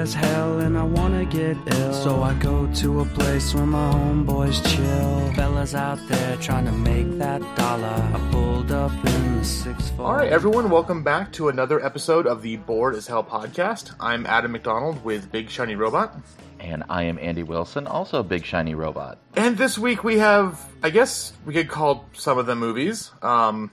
as hell and I wanna get ill. So I go to a place where my homeboys chill. Fellas out there trying to make that dollar. I pulled up in the six All right, everyone, welcome back to another episode of the Bored as Hell podcast. I'm Adam McDonald with Big Shiny Robot. And I am Andy Wilson, also a big shiny robot. And this week we have, I guess we could call some of them movies. Um,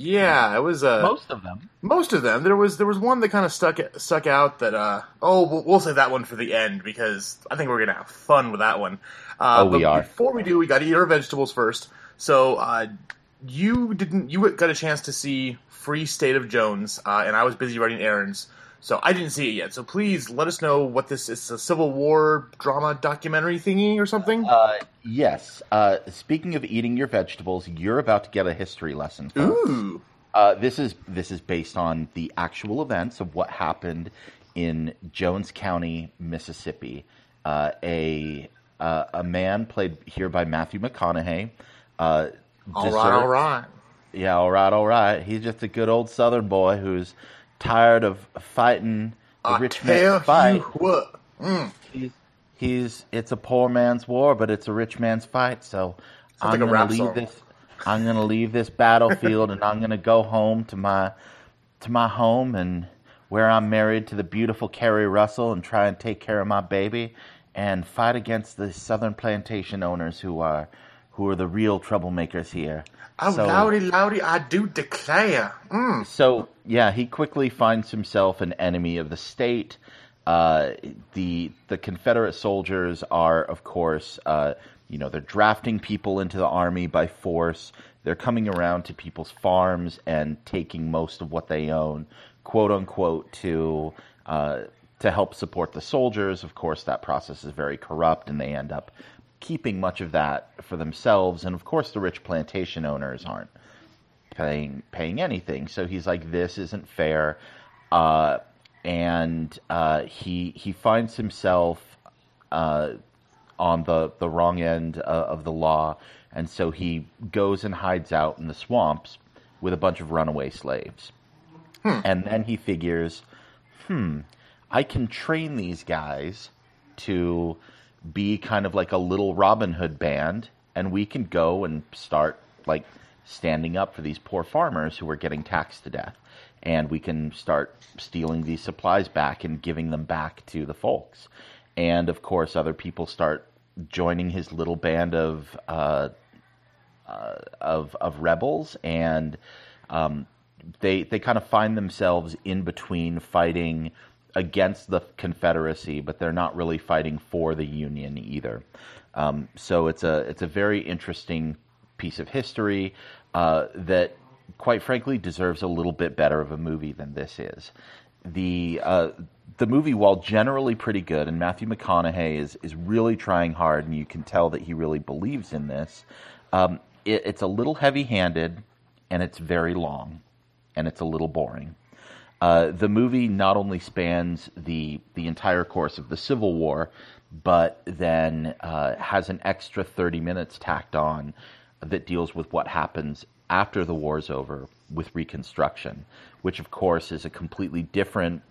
yeah, it was uh, Most of them. most of them. There was there was one that kind of stuck stuck out that uh oh we'll, we'll save that one for the end because I think we're gonna have fun with that one. Uh, Oh, we but are. Before we do, we got to eat our vegetables first. So uh, you didn't you got a chance to see Free State of Jones, uh, and I was busy running errands. So I didn't see it yet. So please let us know what this is. A Civil War drama documentary thingy or something? Uh, yes. Uh, speaking of eating your vegetables, you're about to get a history lesson. folks. Ooh. Uh, this is this is based on the actual events of what happened in Jones County, Mississippi. Uh, a uh, a man played here by Matthew McConaughey. Uh, All right, deserved- all right. Yeah, all right, all right. He's just a good old Southern boy who's tired of fighting the I rich man's fight. what. Mm. He's, he's it's a poor man's war, but it's a rich man's fight. So Sounds I'm a gonna leave song. this. I'm gonna leave this battlefield, and I'm gonna go home to my to my home, and where I'm married to the beautiful Keri Russell, and try and take care of my baby, and fight against the Southern plantation owners who are who are the real troublemakers here. Oh, So- loudy, loudy, I do declare. Mm. so yeah, he quickly finds himself an enemy of the state. Uh, the the Confederate soldiers are, of course, uh, you know, they're drafting people into the army by force. They're coming around to people's farms and taking most of what they own, quote unquote, to uh, to help support the soldiers. Of course, that process is very corrupt, and they end up keeping much of that for themselves. And of course, the rich plantation owners aren't paying paying anything. So he's like, "This isn't fair," uh, and uh, he he finds himself uh, on the the wrong end uh, of the law, and so he goes and hides out in the swamps with a bunch of runaway slaves. And then he figures, hmm, I can train these guys to be kind of like a little Robin Hood band, and we can go and start like standing up for these poor farmers who are getting taxed to death. And we can start stealing these supplies back and giving them back to the folks. And of course, other people start joining his little band of uh, uh, of of rebels, and um, they they kind of find themselves in between fighting against the Confederacy, but they're not really fighting for the Union either. Um, so it's a it's a very interesting piece of history uh, that, quite frankly, deserves a little bit better of a movie than this is. The uh, the movie, while generally pretty good, and Matthew McConaughey is is really trying hard, and you can tell that he really believes in this. Um, it, it's a little heavy handed, and it's very long, and it's a little boring. Uh, the movie not only spans the the entire course of the Civil War, but then uh, has an extra thirty minutes tacked on that deals with what happens after the war's over with Reconstruction, which of course is a completely different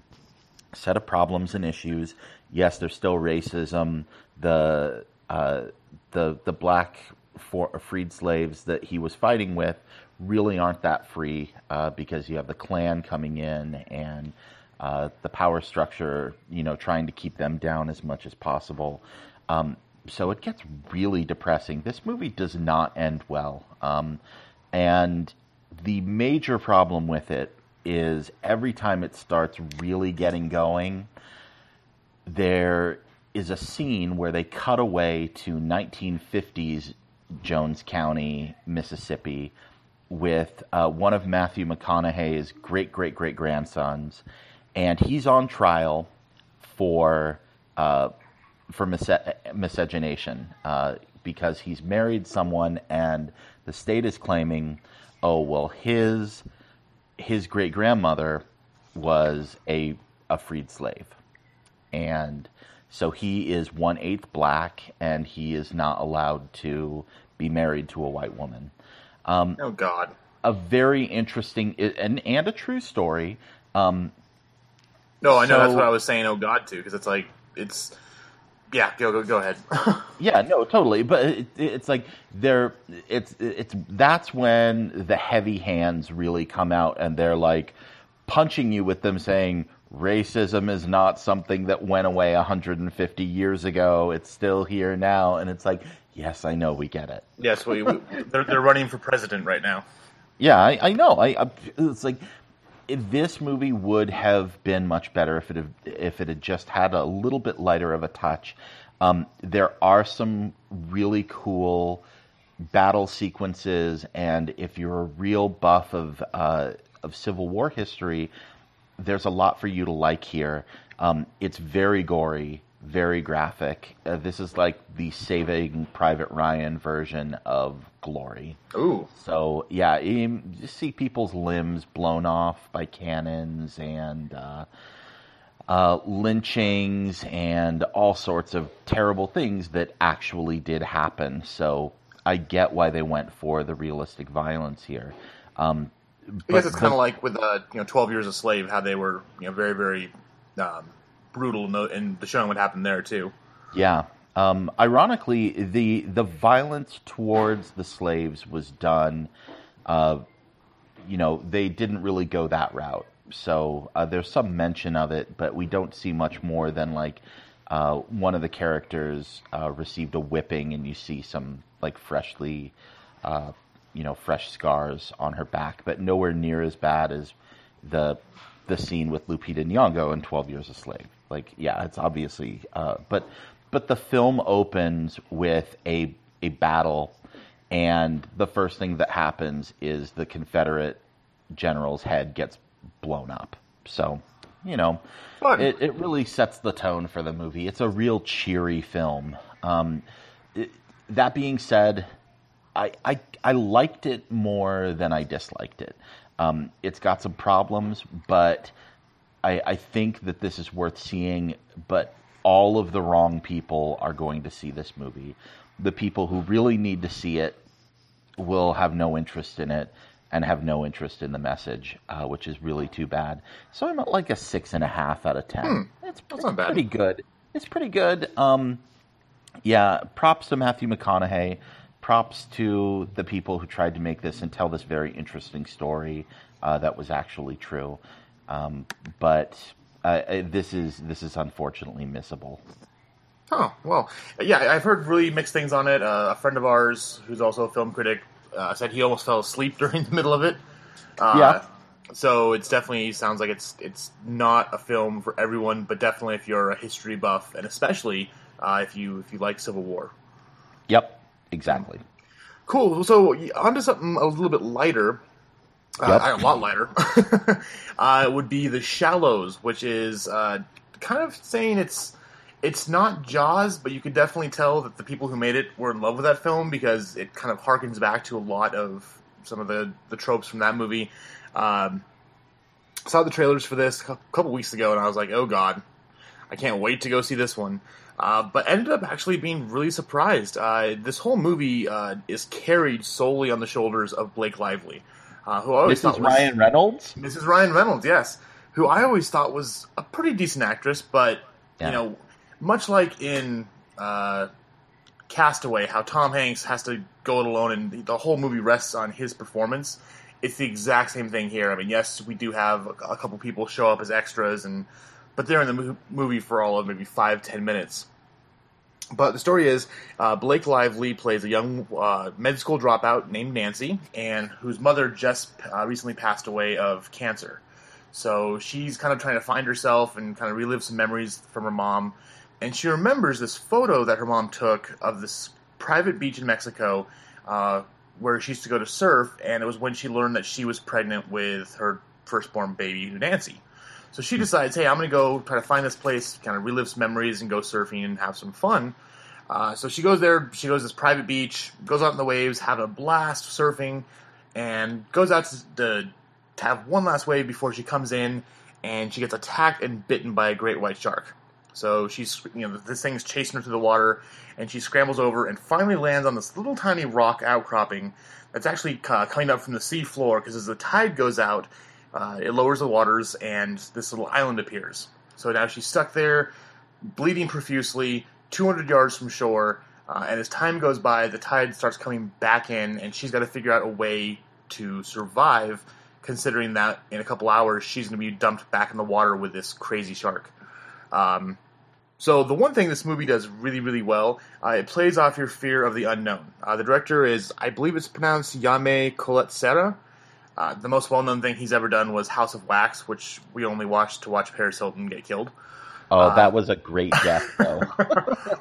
set of problems and issues. Yes, there's still racism. The uh, the the black for, freed slaves that he was fighting with really aren't that free uh, because you have the Klan coming in and uh, the power structure, you know, trying to keep them down as much as possible. Um, so it gets really depressing. This movie does not end well, um, and the major problem with it is every time it starts really getting going, there is a scene where they cut away to 1950s Jones County, Mississippi, with uh, one of Matthew McConaughey's great great great grandsons, and he's on trial for uh, for mis- miscegenation uh, because he's married someone, and the state is claiming, oh well, his his great grandmother was a a freed slave, and so he is one eighth black, and he is not allowed to be married to a white woman. Um, Oh God. a very interesting and and a true story. Um, No, I know So- that's what I was saying. Oh God, too, because it's like it's. Yeah, go go go ahead. Yeah, no, totally. But it, it's like they're it's it's that's when the heavy hands really come out and they're like punching you with them saying racism is not something that went away 150 years ago. It's still here now and it's like, yes, I know we get it. yes, we, we they're they're running for president right now. Yeah, I, I know. I, I it's like this movie would have been much better if it had, if it had just had a little bit lighter of a touch. Um, there are some really cool battle sequences, and if you're a real buff of uh, of Civil War history, there's a lot for you to like here. Um, it's very gory, very graphic. Uh, this is like the Saving Private Ryan version of Glory. Ooh, So yeah, you you see people's limbs blown off by cannons and uh, uh, lynchings and all sorts of terrible things that actually did happen. So I get why they went for the realistic violence here. Um, I guess it's kind of like with uh, you know Twelve Years a Slave, how they were you know very very um, brutal, and the, and the showing what happened there too. Yeah. Um, ironically, the the violence towards the slaves was done. Uh, you know, they didn't really go that route. So uh, there's some mention of it, but we don't see much more than like uh, one of the characters uh, received a whipping, and you see some like freshly, uh, you know, fresh scars on her back, but nowhere near as bad as the the scene with Lupita Nyong'o in Twelve Years a Slave. Like, yeah, it's obviously, uh, but but the film opens with a a battle, and the first thing that happens is the Confederate general's head gets blown up. So, you know, Fun. it it really sets the tone for the movie. It's a real cheery film. Um, it, that being said, I, I I liked it more than I disliked it. Um, it's got some problems, but I, I think that this is worth seeing. But all of the wrong people are going to see this movie. The people who really need to see it will have no interest in it and have no interest in the message, uh, which is really too bad. So I'm at like a six and a half out of ten. It's, it's not bad. pretty good. It's pretty good. Um, yeah, props to Matthew McConaughey. Props to the people who tried to make this and tell this very interesting story uh, that was actually true. Um, but uh, uh, this is this is unfortunately missable. Oh well, yeah, I've heard really mixed things on it. Uh, a friend of ours, who's also a film critic, uh, said he almost fell asleep during the middle of it. Uh, Yeah. So it's definitely sounds like it's it's not a film for everyone, but definitely if you're a history buff, and especially uh, if you if you like Civil War. Yep, exactly. Cool. So onto something a little bit lighter. Yep. Uh, a lot lighter. uh, would be the Shallows, which is uh, kind of saying it's it's not Jaws, but you could definitely tell that the people who made it were in love with that film because it kind of harkens back to a lot of some of the the tropes from that movie. Um, saw the trailers for this a couple weeks ago, and I was like, oh god, I can't wait to go see this one. Uh, but ended up actually being really surprised. Uh, this whole movie uh, is carried solely on the shoulders of Blake Lively, uh, who I always This thought was Ryan Reynolds. Mrs. Ryan Reynolds, yes, who I always thought was a pretty decent actress, but Yeah. you know, much like in uh, Castaway, how Tom Hanks has to go it alone, and the whole movie rests on his performance. It's the exact same thing here. I mean, yes, we do have a couple people show up as extras, and but they're in the mo- movie for all of maybe five, ten minutes. But the story is uh, Blake Lively plays a young uh, med school dropout named Nancy, and whose mother just uh, recently passed away of cancer. So she's kind of trying to find herself and kind of relive some memories from her mom. And she remembers this photo that her mom took of this private beach in Mexico uh, where she used to go to surf, and it was when she learned that she was pregnant with her firstborn baby, Nancy. So she decides, hey, I'm going to go try to find this place, kind of relive some memories, and go surfing and have some fun. Uh, so she goes there. She goes to this private beach, goes out in the waves, have a blast surfing, and goes out to, to, to have one last wave before she comes in, and she gets attacked and bitten by a great white shark. So she's, you know, this thing's chasing her through the water, and she scrambles over and finally lands on this little tiny rock outcropping that's actually uh, coming up from the sea floor because as the tide goes out, uh, it lowers the waters and this little island appears. So now she's stuck there, bleeding profusely, 200 yards from shore. Uh, and as time goes by, the tide starts coming back in, and she's got to figure out a way to survive, considering that in a couple hours she's going to be dumped back in the water with this crazy shark. Um, so the one thing this movie does really, really well, uh, it plays off your fear of the unknown. Uh, the director is, I believe it's pronounced Yame Collet-Serra. Uh, the most well-known thing he's ever done was House of Wax, which we only watched to watch Paris Hilton get killed. Oh, that was a great death, though.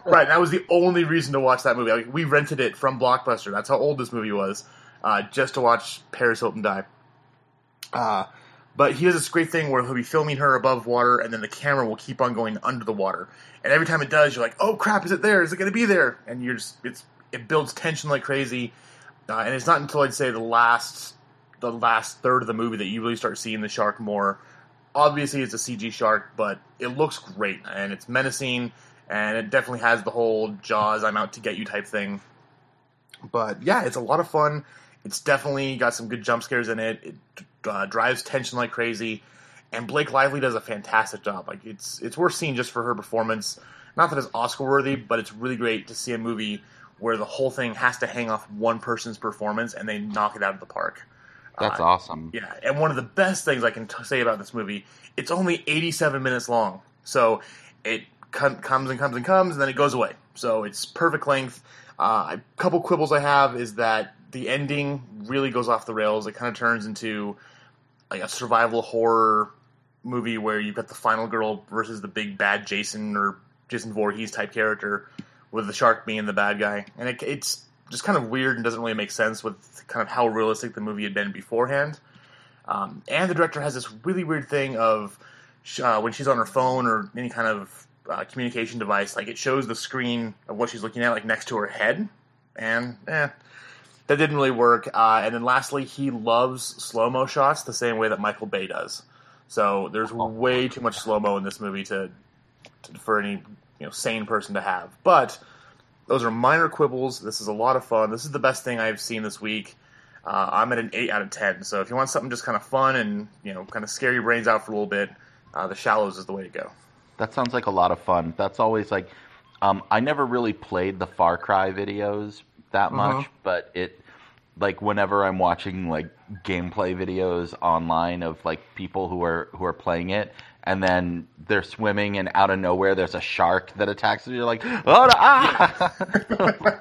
right, that was the only reason to watch that movie. We rented it from Blockbuster. That's how old this movie was, uh, just to watch Paris Hilton die. Uh, but he has this great thing where he'll be filming her above water, and then the camera will keep on going under the water. And every time it does, you're like, "Oh crap! Is it there? Is it going to be there?" And you're just it's it builds tension like crazy. Uh, and it's not until I'd say the last the last third of the movie that you really start seeing the shark more. Obviously, it's a CG shark, but it looks great and it's menacing, and it definitely has the whole Jaws "I'm out to get you" type thing. But yeah, it's a lot of fun. It's definitely got some good jump scares in it. It uh, drives tension like crazy, and Blake Lively does a fantastic job. Like it's it's worth seeing just for her performance. Not that it's Oscar worthy, but it's really great to see a movie where the whole thing has to hang off one person's performance and they knock it out of the park. That's Uh, awesome. Yeah, and one of the best things I can t- say about this movie, it's only 87 minutes long. So it com- comes and comes and comes, and then it goes away. So it's perfect length. Uh, a couple quibbles I have is that the ending really goes off the rails. It kind of turns into like a survival horror movie where you've got the final girl versus the big bad Jason or Jason Voorhees type character, with the shark being the bad guy, and it, it's just kind of weird and doesn't really make sense with kind of how realistic the movie had been beforehand. Um, and the director has this really weird thing of uh, when she's on her phone or any kind of uh, communication device, like it shows the screen of what she's looking at, like next to her head, and eh, that didn't really work. Uh, and then lastly, he loves slow mo shots the same way that Michael Bay does. So there's way too much slow mo in this movie to, to for any you know sane person to have. But those are minor quibbles. This is a lot of fun. This is the best thing I've seen this week. Uh, I'm at an eight out of ten. So if you want something just kind of fun and you know kind of scare your brains out for a little bit, uh, The Shallows is the way to go. That sounds like a lot of fun. That's always like, um, I never really played the Far Cry videos that much, but it, like, whenever I'm watching like gameplay videos online of like people who are who are playing it, and then they're swimming, and out of nowhere there's a shark that attacks them. You're like, oh, no, ah!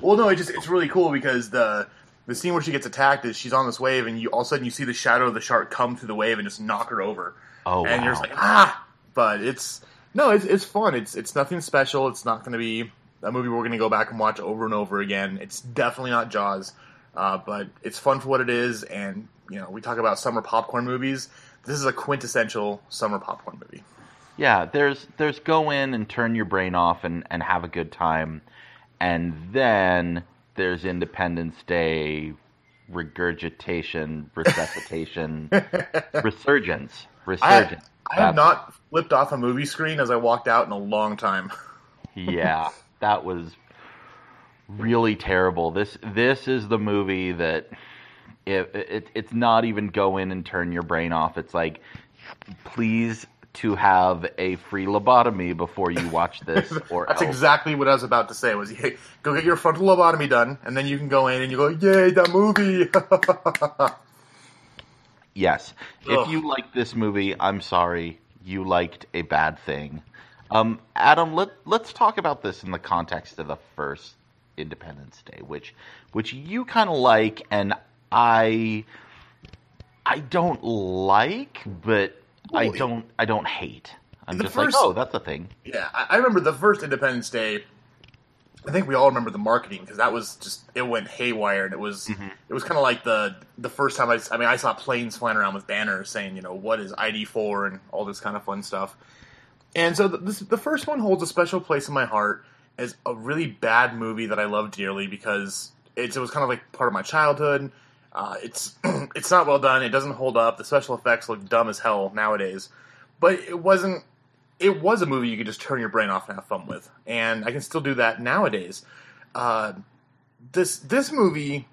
well, no, it just it's really cool because the the scene where she gets attacked is she's on this wave and you all of a sudden you see the shadow of the shark come through the wave and just knock her over. Oh, and you're just like ah, but it's no, it's it's fun. It's it's nothing special. It's not going to be a movie we're going to go back and watch over and over again. It's definitely not Jaws, uh, but it's fun for what it is. And you know, we talk about summer popcorn movies. This is a quintessential summer popcorn movie. Yeah, there's there's go in and turn your brain off and, and have a good time. And then there's Independence Day regurgitation, resuscitation, resurgence. I, Resurgence. I have not flipped off a movie screen as I walked out in a long time. yeah, that was really terrible. This this is the movie that it, it it's not even go in and turn your brain off. It's like please to have a free lobotomy before you watch this or That's else. exactly what I was about to say. Was hey, go get your frontal lobotomy done, and then you can go in and you go, yay, that movie. Yes. Ugh. If you like this movie, I'm sorry, you liked a bad thing. Um, Adam, let let's talk about this in the context of the first Independence Day, which which you kind of like, and I I don't like, but I don't I don't hate. I'm the just first- like, oh, that's a thing. yeah, I, I remember the first Independence Day. I think we all remember the marketing because that was just it went haywire, and it was mm-hmm. it was kind of like the the first time I I mean I saw planes flying around with banners saying you know what is ID four and all this kind of fun stuff. And so the, this, the first one holds a special place in my heart as a really bad movie that I love dearly because it's, it was kind of like part of my childhood. Uh, it's it's not well done. It doesn't hold up. The special effects look dumb as hell nowadays. But it wasn't. It was a movie you could just turn your brain off and have fun with, and I can still do that nowadays. Uh, this this movie,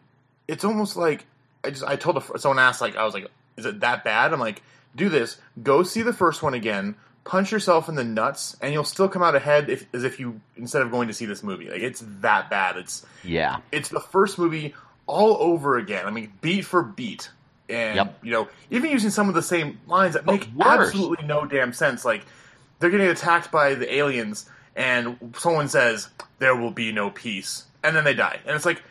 it's almost like I just I told a, someone asked like I was like, is it that bad? I'm like, do this. Go see the first one again. punch yourself in the nuts, and you'll still come out ahead if, as if you instead of going to see this movie. Like it's that bad. It's Yeah. it's the first movie all over again. I mean, beat for beat, and Yep. you know, even using some of the same lines that make absolutely no damn sense. Like they're getting attacked by the aliens, and someone says there will be no peace, and then they die, and it's like.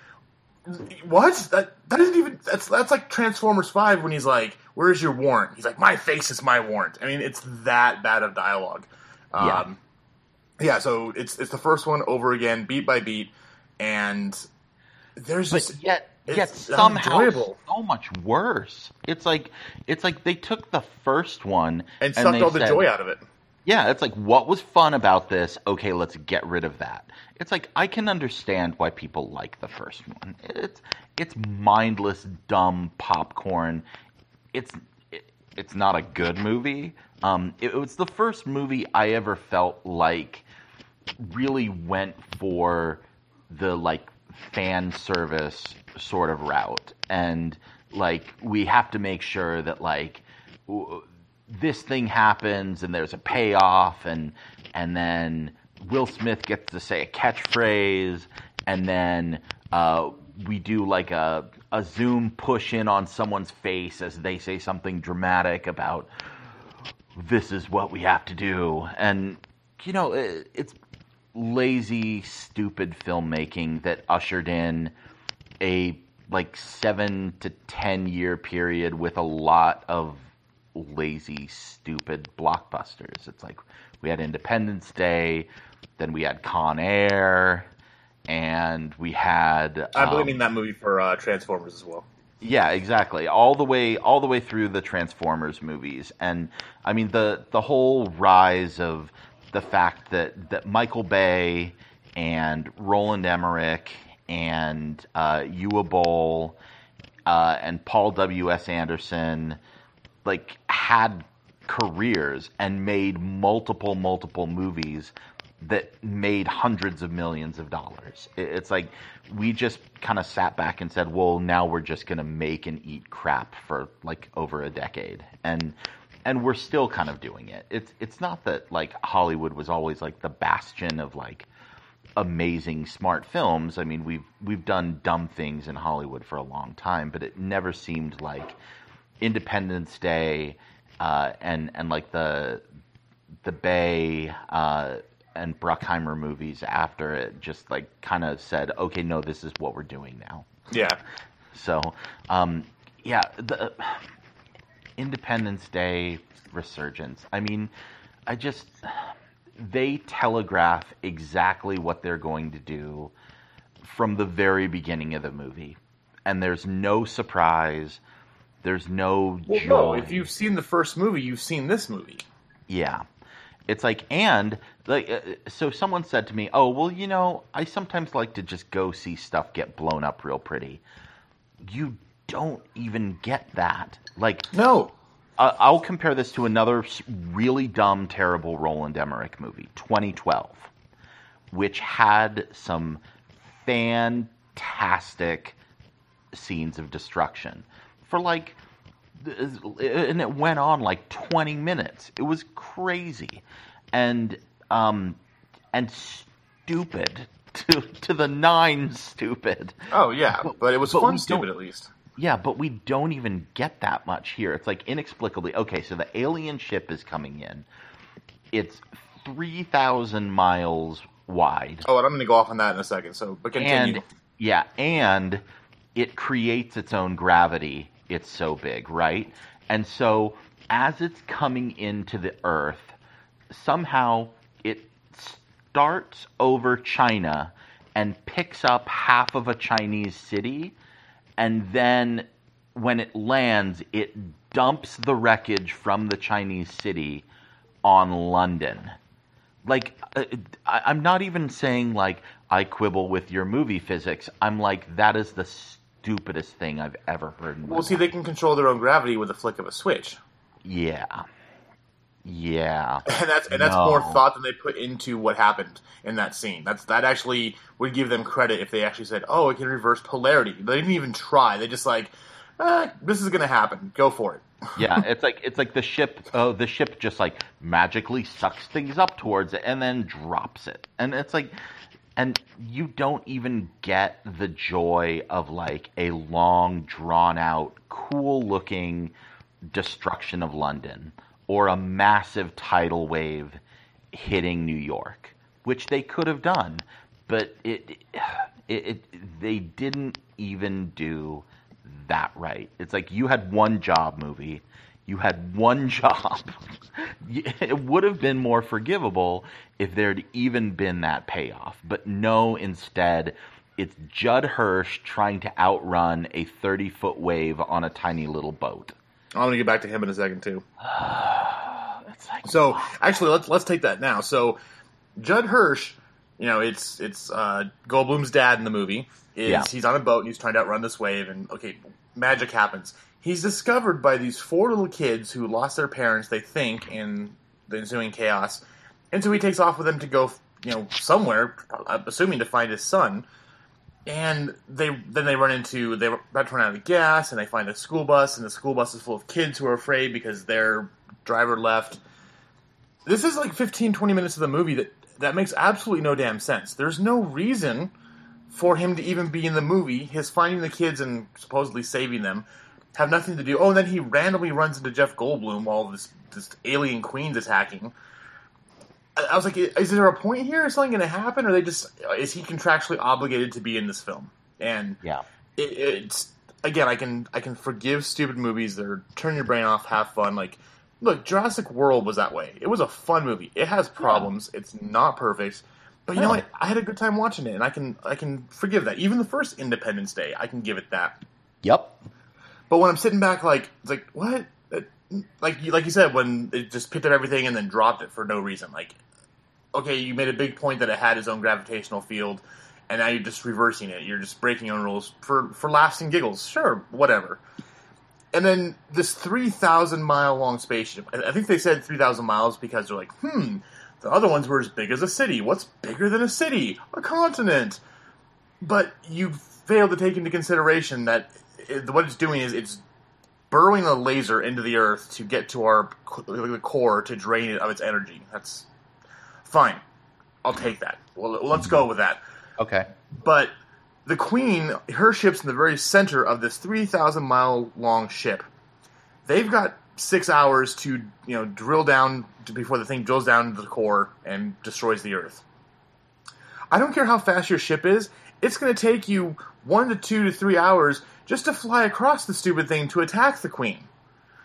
What? That that isn't even that's that's like Transformers Five when he's like, "Where's your warrant?" He's like, "My face is my warrant." I mean, it's that bad of dialogue. Yeah. Um, yeah. So it's it's the first one over again, beat by beat, and there's But just yet, yet somehow enjoyable. so much worse. It's like it's like they took the first one and sucked they all the said, joy out of it. Yeah, it's like what was fun about this? Okay, let's get rid of that. It's like I can understand why people like the first one. It's it's mindless, dumb popcorn. It's it, it's not a good movie. Um, it was the first movie I ever felt like really went for the like fan service sort of route. And like we have to make sure that like w- this thing happens and there's a payoff and and then Will Smith gets to say a catchphrase and then uh, we do like a a zoom push in on someone's face as they say something dramatic about this is what we have to do. And you know it, it's lazy stupid filmmaking that ushered in a like 7 to 10 year period with a lot of lazy stupid blockbusters it's like we had independence day then we had con air and we had I'm um, blaming that movie for uh, Transformers as well. yeah, exactly. All the way, all the way through the Transformers movies, and I mean the the whole rise of the fact that that Michael Bay and Roland Emmerich and uh, Uwe Boll uh, and Paul W S Anderson like had careers and made multiple multiple movies that made hundreds of millions of dollars. It's like we just kind of sat back and said, "Well, now we're just going to make and eat crap for like over a decade." And and we're still kind of doing it. It's it's not that like Hollywood was always like the bastion of like amazing smart films. I mean, we've we've done dumb things in Hollywood for a long time, but it never seemed like Independence Day uh, and and like the the Bay uh, and Bruckheimer movies after it just like kind of said, okay, no, this is what we're doing now. Yeah, So, um, yeah, the Independence Day resurgence. I mean, I just they telegraph exactly what they're going to do from the very beginning of the movie, and there's no surprise. There's no well, joy. no. If you've seen the first movie, you've seen this movie. Yeah. It's like, and like, uh, so someone said to me, "Oh, well, you know, I sometimes like to just go see stuff get blown up real pretty." You don't even get that. Like, No, I I'll compare this to another really dumb, terrible Roland Emmerich movie, 2012, which had some fantastic scenes of destruction for like and it went on like 20 minutes. It was crazy. And um and stupid to to the nine stupid. Oh yeah, but, it was but fun, stupid at least. Yeah, but we don't even get that much here. It's like inexplicably. Okay, so the alien ship is coming in. It's 3,000 miles wide. Oh, and I'm going to go off on that in a second. So, but continue. and yeah, and it creates its own gravity. It's so big, right? And so as it's coming into the earth, somehow it starts over China and picks up half of a Chinese city and then when it lands, it dumps the wreckage from the Chinese city on London. Like, uh, I'm not even saying like I quibble with your movie physics. I'm like that is the stupidest thing I've ever heard. Well, see, they can control their own gravity with a flick of a switch, yeah, yeah, and that's and that's No. more thought than they put into what happened in that scene. That's that actually would give them credit if they actually said, "Oh, it can reverse polarity." They didn't even try. They just like uh, this is going to happen. Go for it. yeah, it's like it's like the ship. Oh, the ship just like magically sucks things up towards it and then drops it, and it's like, and you don't even get the joy of like a long, drawn out, cool looking destruction of London or a massive tidal wave hitting New York, which they could have done, but it, it, it they didn't even do that right. It's like you had one job movie. You had one job. it would have been more forgivable if there'd even been that payoff. But no, instead, it's Judd Hirsch trying to outrun a 30 foot wave on a tiny little boat. I'm going to get back to him in a second, too. like, so, actually, let's, let's take that now. So, Judd Hirsch, you know, it's, it's uh, Goldblum's dad in the movie. Is, Yeah. He's on a boat and he's trying to outrun this wave, and okay, magic happens. He's discovered by these four little kids who lost their parents, they think, in the ensuing chaos. And so he takes off with them to go, you know, somewhere, uh, assuming to find his son. And they then they run into they about to run out of gas, and they find a school bus, and the school bus is full of kids who are afraid because their driver left. This is like 15, 20 minutes of the movie that that makes absolutely no damn sense. There's no reason for him to even be in the movie. His finding the kids and supposedly saving them have nothing to do. Oh, and then he randomly runs into Jeff Goldblum while this this alien queen's attacking. I, was like, is there a point here? Is something going to happen? Or they just is he contractually obligated to be in this film? And Yeah. it, it's again, I can I can forgive stupid movies that are turn your brain off, have fun. Like, look, Jurassic World was that way. It was a fun movie. It has problems. It's not perfect, but you know what? I had a good time watching it, and I can I can forgive that. Even the first Independence Day, I can give it that. Yep. But when I'm sitting back, like it's like what, like you like you said, when it just picked up everything and then dropped it for no reason. Like, okay, you made a big point that it had its own gravitational field, and now you're just reversing it. You're just breaking your own rules for for laughs and giggles. Sure, whatever. And then this three thousand mile long spaceship. I think they said three thousand miles because they're like, hmm, the other ones were as big as a city. What's bigger than a city? A continent but you fail to take into consideration that it, what it's doing is it's burrowing a laser into the earth to get to our the core to drain it of its energy. That's fine. I'll take that. Well, let's go with that. Okay. But the Queen, her ship's in the very center of this 3,000 mile long ship. They've got six hours to, you know, drill down to, before the thing drills down into the core and destroys the Earth. I don't care how fast your ship is, it's going to take you one to two to three hours just to fly across the stupid thing to attack the Queen.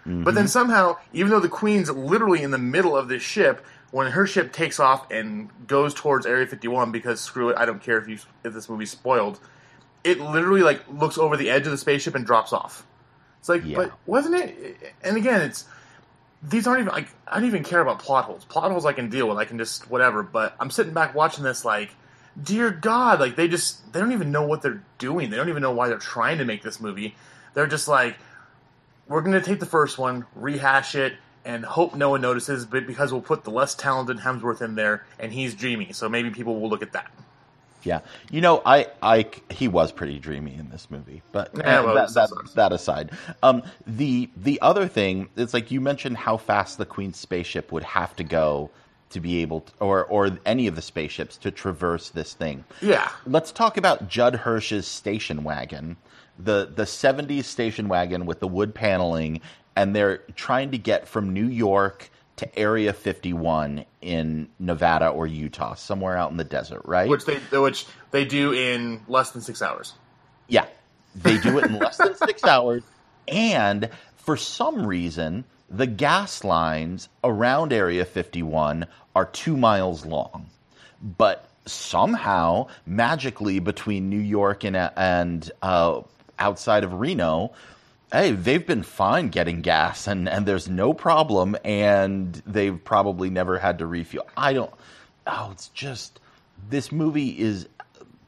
Mm-hmm. But then somehow, even though the Queen's literally in the middle of this ship, when her ship takes off and goes towards Area 51, because screw it, I don't care if you if this movie's spoiled, it literally like looks over the edge of the spaceship and drops off. It's like, Yeah. but wasn't it? And again, it's these aren't even like I don't even care about plot holes. Plot holes I can deal with. I can just whatever. But I'm sitting back watching this like, dear God, like they just they don't even know what they're doing. They don't even know why they're trying to make this movie. They're just like, we're going to take the first one, rehash it, and hope no one notices. But because we'll put the less talented Hemsworth in there, and he's dreamy, so maybe people will look at that. Yeah, you know, I, I, he was pretty dreamy in this movie, but Yeah, uh, well, that, that, that aside, um, the the other thing is like you mentioned how fast the Queen's spaceship would have to go to be able, to, or or any of the spaceships to traverse this thing. Yeah, Let's talk about Judd Hirsch's station wagon, the the '70s station wagon with the wood paneling, and they're trying to get from New York to Area 51 in Nevada or Utah, somewhere out in the desert, right? which they which they do in less than six hours. Yeah, they do it in less than six hours. And for some reason, the gas lines around Area 51 are two miles long. But somehow, magically, between New York and, and uh, outside of Reno, hey, they've been fine getting gas and, and there's no problem. And they've probably never had to refuel. I don't, oh, it's just, this movie is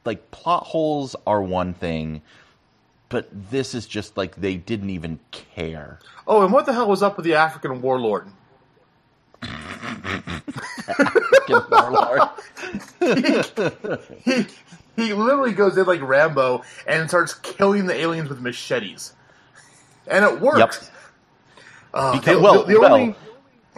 like plot holes are one thing, but this is just like they didn't even care. Oh, and what the hell was up with the African warlord? Fucking Warlord. he he literally goes in like Rambo and starts killing the aliens with machetes. and it works. Uh, Because- the, well, the, the well, only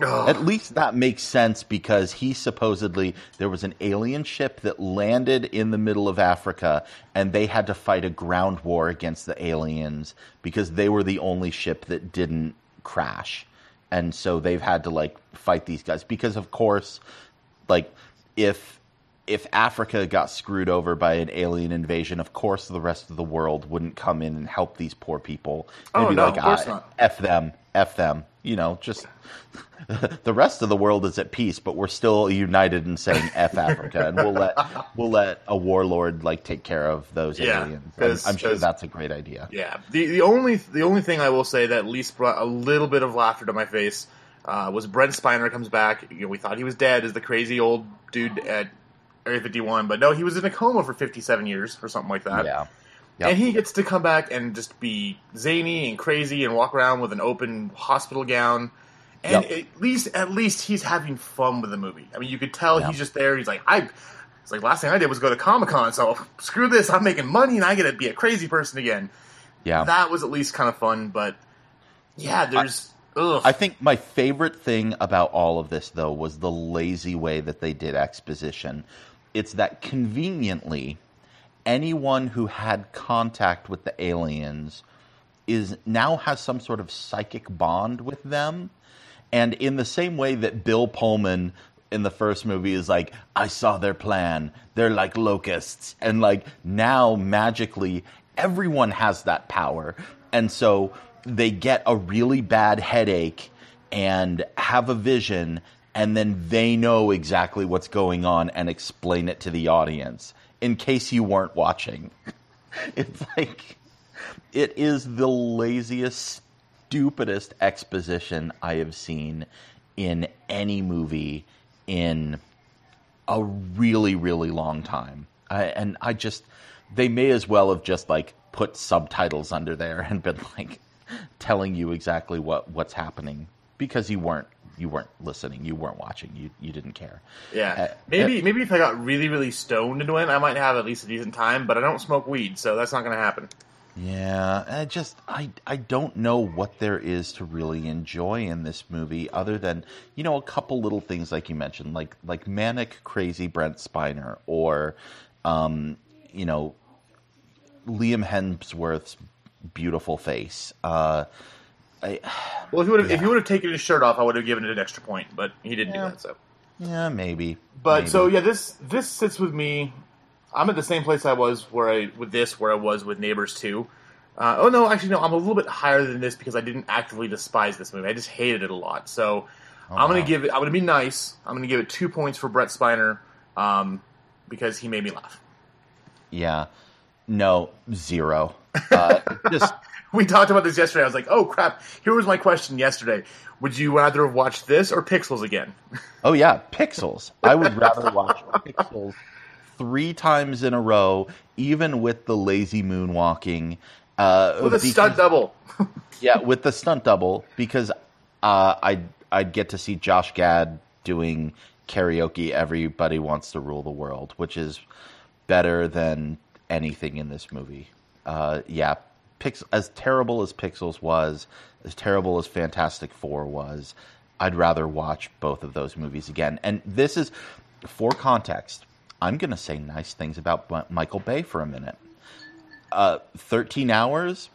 Ugh. At least that makes sense because he supposedly there was an alien ship that landed in the middle of Africa and they had to fight a ground war against the aliens because they were the only ship that didn't crash. And so they've had to like fight these guys because of course like if if Africa got screwed over by an alien invasion, of course the rest of the world wouldn't come in and help these poor people. They'd Oh, be no, like, of course "Ah, not." F them, F them. You know, just the rest of the world is at peace, but we're still united in saying F Africa, and we'll let we'll let a warlord like take care of those Yeah, aliens. I'm, I'm sure that's a great idea. Yeah, the the only the only thing I will say that at least brought a little bit of laughter to my face uh, was Brent Spiner comes back. You know, we thought he was dead as the crazy old dude at Area 51, but no, he was in a coma for 57 years or something like that. Yeah, Yep. And he gets to come back and just be zany and crazy and walk around with an open hospital gown. And Yep. at least at least he's having fun with the movie. I mean, you could tell Yeah. he's just there. He's like, I. It's like last thing I did was go to Comic Con, so screw this. I'm making money and I get to be a crazy person again yeah. that was at least kind of fun, but yeah, there's ugh. I think my favorite thing about all of this, though, was the lazy way that they did exposition. It's that conveniently, anyone who had contact with the aliens is now has some sort of psychic bond with them. And in the same way that Bill Pullman in the first movie is like, I saw their plan. They're like locusts. And like now magically everyone has that power. And so they get a really bad headache and have a vision and then they know exactly what's going on and explain it to the audience in case you weren't watching. It's like it is the laziest, stupidest exposition I have seen in any movie in a really, really long time. I, and I just, they may as well have just like put subtitles under there and been like telling you exactly what what's happening because you weren't you weren't listening, you weren't watching, you you didn't care. yeah, uh, maybe maybe if I got really really stoned into it, I might have at least a decent time. But I don't smoke weed, so that's not going to happen. Yeah, I just I I don't know what there is to really enjoy in this movie other than you know a couple little things like you mentioned, like like manic crazy Brent Spiner or um, you know Liam Hemsworth's beautiful face. Uh, I, Well, if you would have if Yeah. he would have taken his shirt off, I would have given it an extra point, but he didn't Yeah. do that. So, yeah, maybe. but maybe. so yeah, this this sits with me. I'm at the same place I was where I with this where I was with Neighbors too. Uh, oh no, actually no, I'm a little bit higher than this because I didn't actively despise this movie. I just hated it a lot. So I'm gonna wow. give it. I'm gonna be nice. I'm gonna give it two points for Brent Spiner um, because he made me laugh. yeah, no zero. Uh, just We talked about this yesterday. I was like, oh crap. Here was my question yesterday. Would you rather have watched this or Pixels again? Oh yeah, Pixels. I would rather watch Pixels three times in a row, even with the lazy moonwalking. Uh, With a stunt double. Yeah, with the stunt double because uh, I'd I'd get to see Josh Gad doing karaoke. Everybody wants to rule the world, which is better than anything in this movie. Uh, yeah, Pix- as terrible as Pixels was, as terrible as Fantastic Four was, I'd rather watch both of those movies again. And this is, for context, I'm going to say nice things about Mi- Michael Bay for a minute. Uh, 13 hours,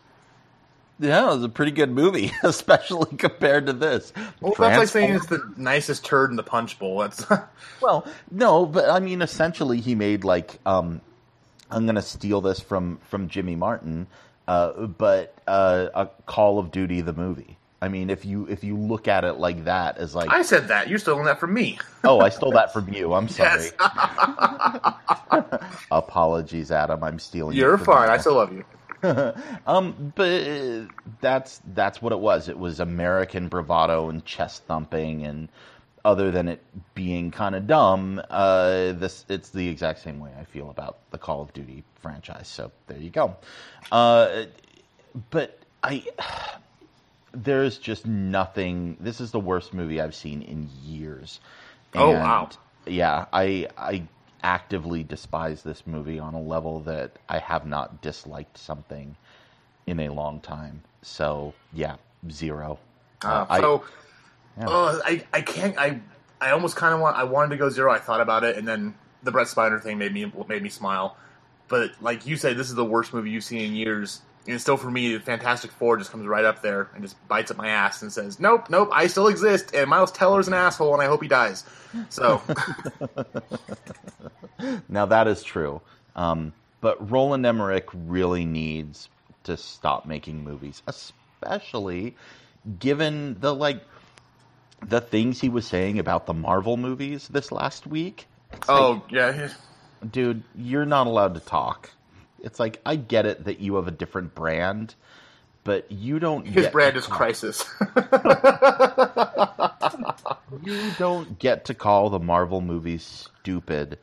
yeah, it was a pretty good movie, especially compared to this. Well, that's like saying Transform- it's the nicest turd in the punch bowl. That's well, no, but I mean, essentially, he made like um, I'm going to steal this from from Jimmy Martin, uh, but uh, a Call of Duty the movie. I mean, if you if you look at it like that, as like, I said that. You're stealing that from me. oh, I stole that from you. I'm sorry. Apologies, Adam. I'm stealing. You're fine. you. I still love you. Um, but uh, that's that's what it was. It was American bravado and chest thumping, and other than it being kind of dumb, uh, this it's the exact same way I feel about the Call of Duty franchise. So there you go. Uh, but I, there's just nothing. This is the worst movie I've seen in years. Oh, wow. Yeah, I I actively despise this movie on a level that I have not disliked something in a long time. So yeah, zero. Uh, I- so, yeah. uh, I I can't I I almost kind of want I wanted to go zero. I thought about it, and then the Brent Spiner thing made me made me smile. But like you said, this is the worst movie you've seen in years. And still, for me, the Fantastic Four just comes right up there and just bites at my ass and says, "Nope, nope, I still exist." And Miles Teller's an asshole, and I hope he dies. So, Now that is true. Um, but Roland Emmerich really needs to stop making movies, especially given the like the things he was saying about the Marvel movies this last week. It's oh, like, oh yeah, dude, you're not allowed to talk. It's like I get it that you have a different brand, but you don't. his brand is call- Crisis. You don't get to call the Marvel movies stupid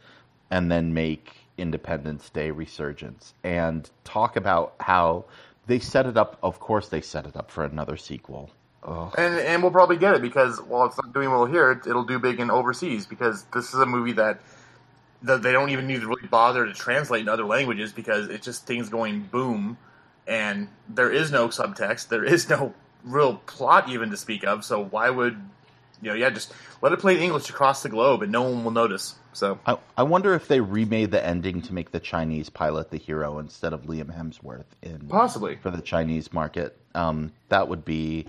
and then make Independence Day Resurgence and talk about how they set it up. Of course, they set it up for another sequel. Ugh. and and we'll probably get it because while it's not doing well here, it, it'll do big in overseas because this is a movie that that they don't even need to really bother to translate in other languages because it's just things going boom, and there is no subtext, there is no real plot even to speak of. So why would you know? Yeah, just let it play in English across the globe, and no one will notice. So I, I wonder if they remade the ending to make the Chinese pilot the hero instead of Liam Hemsworth in possibly. for the Chinese market. Um, that would be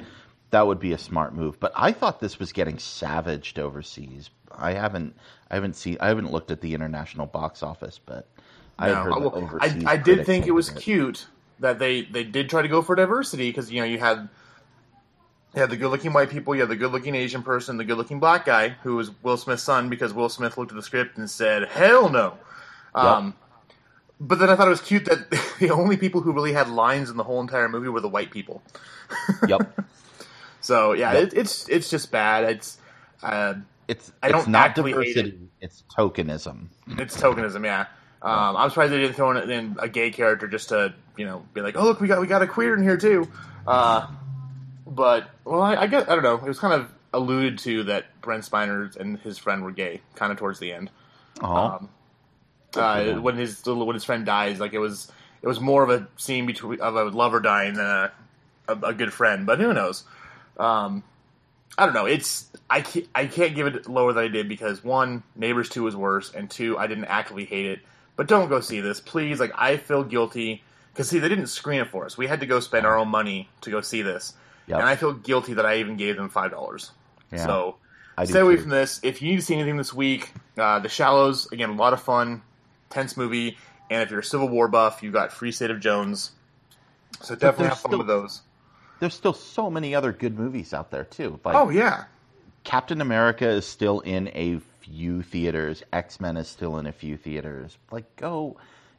that would be a smart move. But I thought this was getting savaged overseas. I haven't I haven't seen I haven't looked at the international box office, but I No, heard well, overseas. I, I did think it was cute that they, they did try to go for diversity because you know you had you had the good looking white people, you had the good looking Asian person, the good looking black guy who was Will Smith's son because Will Smith looked at the script and said hell no. Um, but then I thought it was cute that the only people who really had lines in the whole entire movie were the white people. Yep. So yeah, Yep. it, it's it's just bad. It's uh, It's I don't not actively hate diversity. It's tokenism. It's tokenism, yeah. Um, I'm surprised they didn't throw in, in a gay character just to, you know, be like, oh look, we got we got a queer in here too. Uh, but well, I, I guess I don't know. It was kind of alluded to that Brent Spiner and his friend were gay, kind of towards the end. Oh, Um, uh, when his when his friend dies, like it was it was more of a scene between of a lover dying than a a, a good friend. But who knows? Um, I don't know. It's I can't, I can't give it lower than I did because one, Neighbors Two was worse, and two, I didn't actively hate it. But don't go see this, please. Like I feel guilty because see, they didn't screen it for us. We had to go spend our own money to go see this, Yep. and I feel guilty that I even gave them five dollars. Yeah. So I stay away too. from this. If you need to see anything this week, uh, The Shallows again, a lot of fun, tense movie. And if you're a Civil War buff, you got Free State of Jones. So definitely there's have fun still- with those. There's still so many other good movies out there too. Like Oh yeah, Captain America is still in a few theaters. X Men is still in a few theaters. Like, go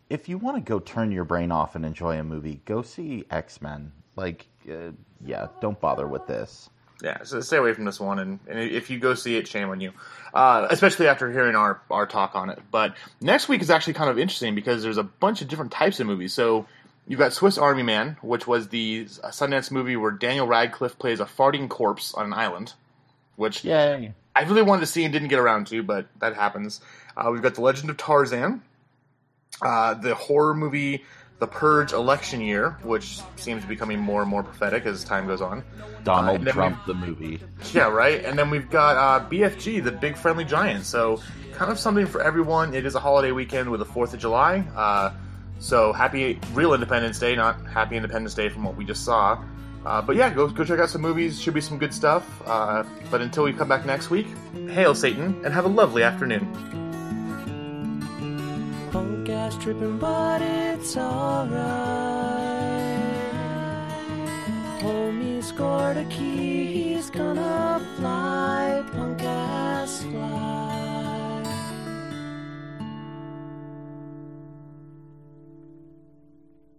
if you want to go turn your brain off and enjoy a movie, go see X Men. Like, uh, yeah, don't bother with this. yeah. So stay away from this one, and, and if you go see it, shame on you. Uh, especially after hearing our our talk on it. But next week is actually kind of interesting because there's a bunch of different types of movies. So. You've got Swiss Army Man, which was the Sundance movie where Daniel Radcliffe plays a farting corpse on an island, which Yay! I really wanted to see and didn't get around to, but that happens. Uh, we've got The Legend of Tarzan, uh, the horror movie The Purge Election Year, which seems to be becoming more and more prophetic as time goes on. Donald and then Trump the movie. Yeah, right? And then we've got uh, BFG, The Big Friendly Giant. So, kind of something for everyone. It is a holiday weekend with the 4th of July. So, happy real Independence Day, not happy Independence Day from what we just saw. Uh, but yeah, go, go check out some movies. Should be some good stuff. Uh, but until we come back next week, hail Satan and have a lovely afternoon. Punk ass tripping, but it's alright. Homie scored a key, he's gonna fly. Punk ass fly.